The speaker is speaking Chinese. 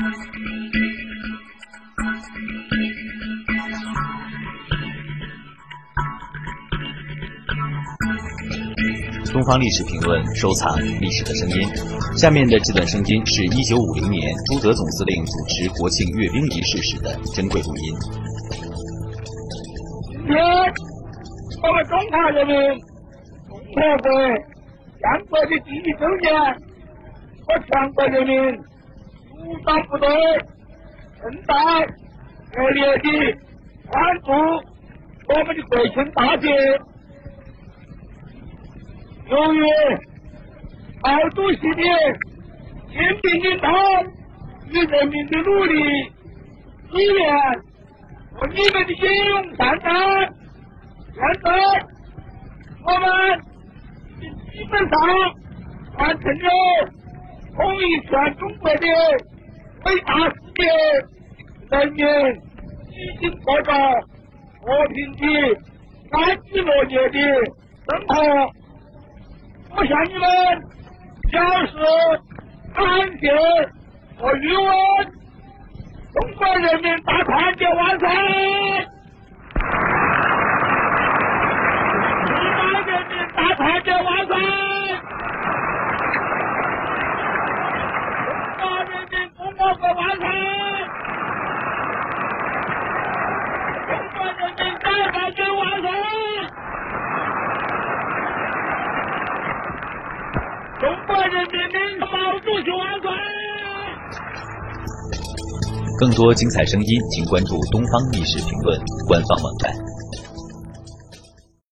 东方历史评论收藏历史的声音。下面的这段声音是一九五零年朱德总司令主持国庆阅兵仪式时的珍贵录音。我们中华人民共和国建国的第一周年，我全国人民武装部队正在热烈的欢祝我们的国庆大捷。由于毛主席的坚定领导与人民的努力支援和你们的英勇善战，现在我们基本上完成了统一全中国的伟大事业，人民已经过着和平的、安居乐业的生活。我向你们表示感谢和慰问，中国人民大团结万岁！中华人民大团结万岁！中华人民共和国万岁！中国人民大团结万岁！中国人民领导主席万岁！更多精彩声音，请关注东方历史评论官方网站。